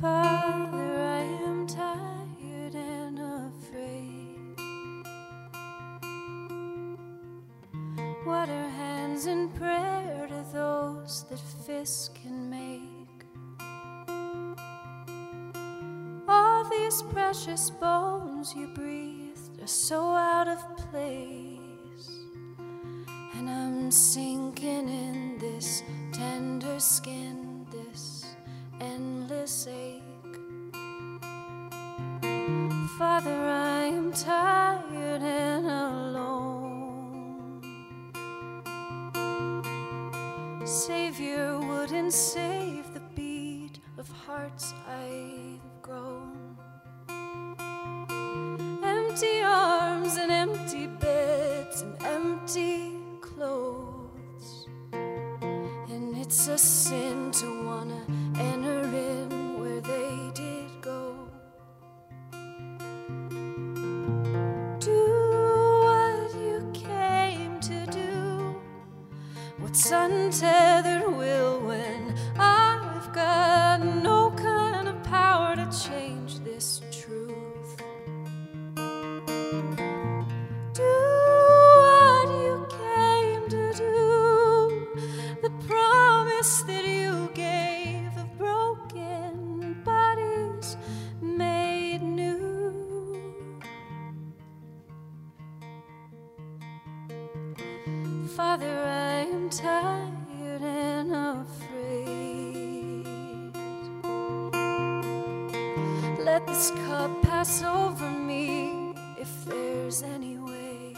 Father, I am tired and afraid. What are hands in prayer to those that fists can make? All these precious bones you breathed are so out of place. And I'm sinking in this tender skin, Father, I am tired and alone. Savior wouldn't save the beat of hearts I've grown. Empty arms and empty beds and empty clothes. And it's a sin to wanna enter untethered will Father, I am tired and afraid. Let this cup pass over me if there's any way.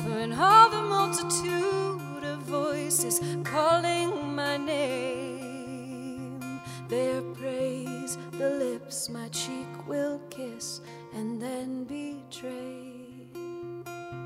For in all the multitude of voices calling my name, their praise the lips my cheek will kiss and then betray.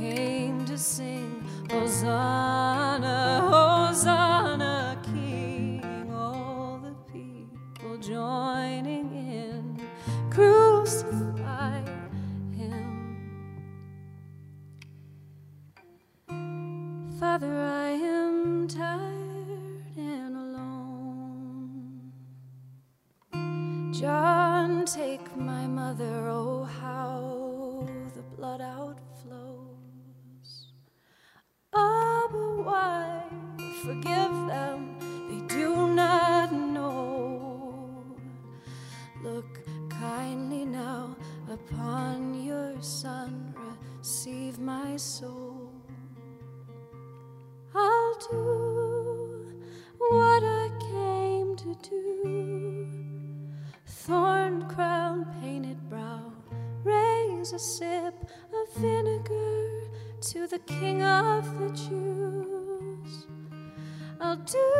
came to sing Hosanna, Hosanna, King. All the people joining in, crucify him. Father, I am tired and alone. John, take my mother, oh, how the blood outflows. Upon your son, receive my soul. I'll do what I came to do. Thorn crown, painted brow, raise a sip of vinegar to the King of the Jews. I'll do